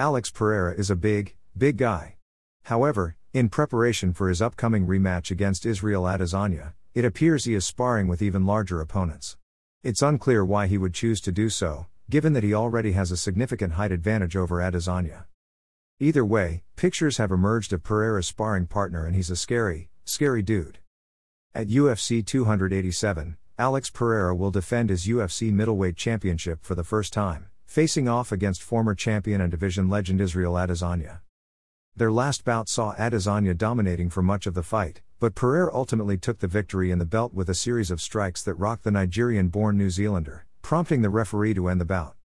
Alex Pereira is a big, big guy. However, in preparation for his upcoming rematch against Israel Adesanya, it appears he is sparring with even larger opponents. It's unclear why he would choose to do so, given that he already has a significant height advantage over Adesanya. Either way, pictures have emerged of Pereira's sparring partner and he's a scary, scary dude. At UFC 287, Alex Pereira will defend his UFC middleweight championship for the first time, facing off against former champion and division legend Israel Adesanya. Their last bout saw Adesanya dominating for much of the fight, but Pereira ultimately took the victory in the belt with a series of strikes that rocked the Nigerian born New Zealander, prompting the referee to end the bout.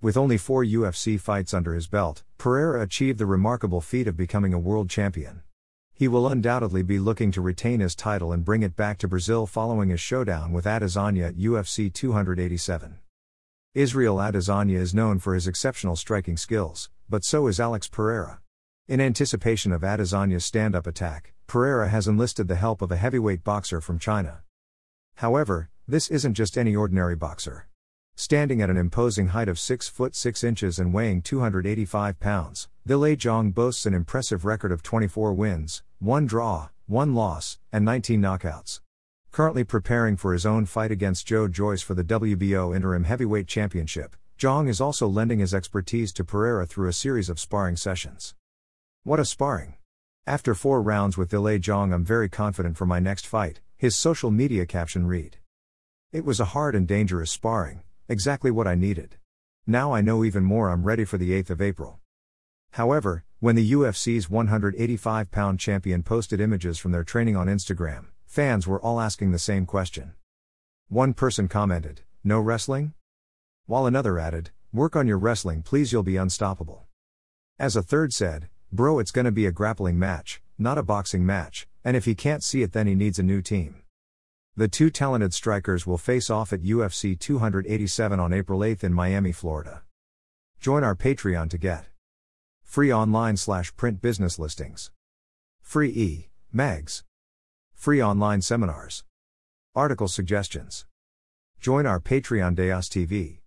With only four UFC fights under his belt, Pereira achieved the remarkable feat of becoming a world champion. He will undoubtedly be looking to retain his title and bring it back to Brazil following his showdown with Adesanya at UFC 287. Israel Adesanya is known for his exceptional striking skills, but so is Alex Pereira. In anticipation of Adesanya's stand up attack, Pereira has enlisted the help of a heavyweight boxer from China. However, this isn't just any ordinary boxer. Standing at an imposing height of 6 foot 6 inches and weighing 285 pounds, Zhilei Zhang boasts an impressive record of 24 wins, 1 draw, 1 loss, and 19 knockouts. Currently preparing for his own fight against Joe Joyce for the WBO Interim Heavyweight Championship, Zhang is also lending his expertise to Pereira through a series of sparring sessions. What a sparring! After four rounds with Zhilei Zhang, I'm very confident for my next fight, his social media caption read. It was a hard and dangerous sparring, Exactly what I needed. Now I know even more, I'm ready for the 8th of April. However, when the UFC's 185 pound champion posted images from their training on Instagram, fans were all asking the same question. One person commented, No wrestling? While another added, Work on your wrestling, please, you'll be unstoppable. As a third said, Bro, it's gonna be a grappling match, not a boxing match, and if he can't see it, then he needs a new team. The two talented strikers will face off at UFC 287 on April 8 in Miami, Florida. Join our Patreon to get free online slash print business listings, free e mags, free online seminars, article suggestions. Join our Patreon Daos TV.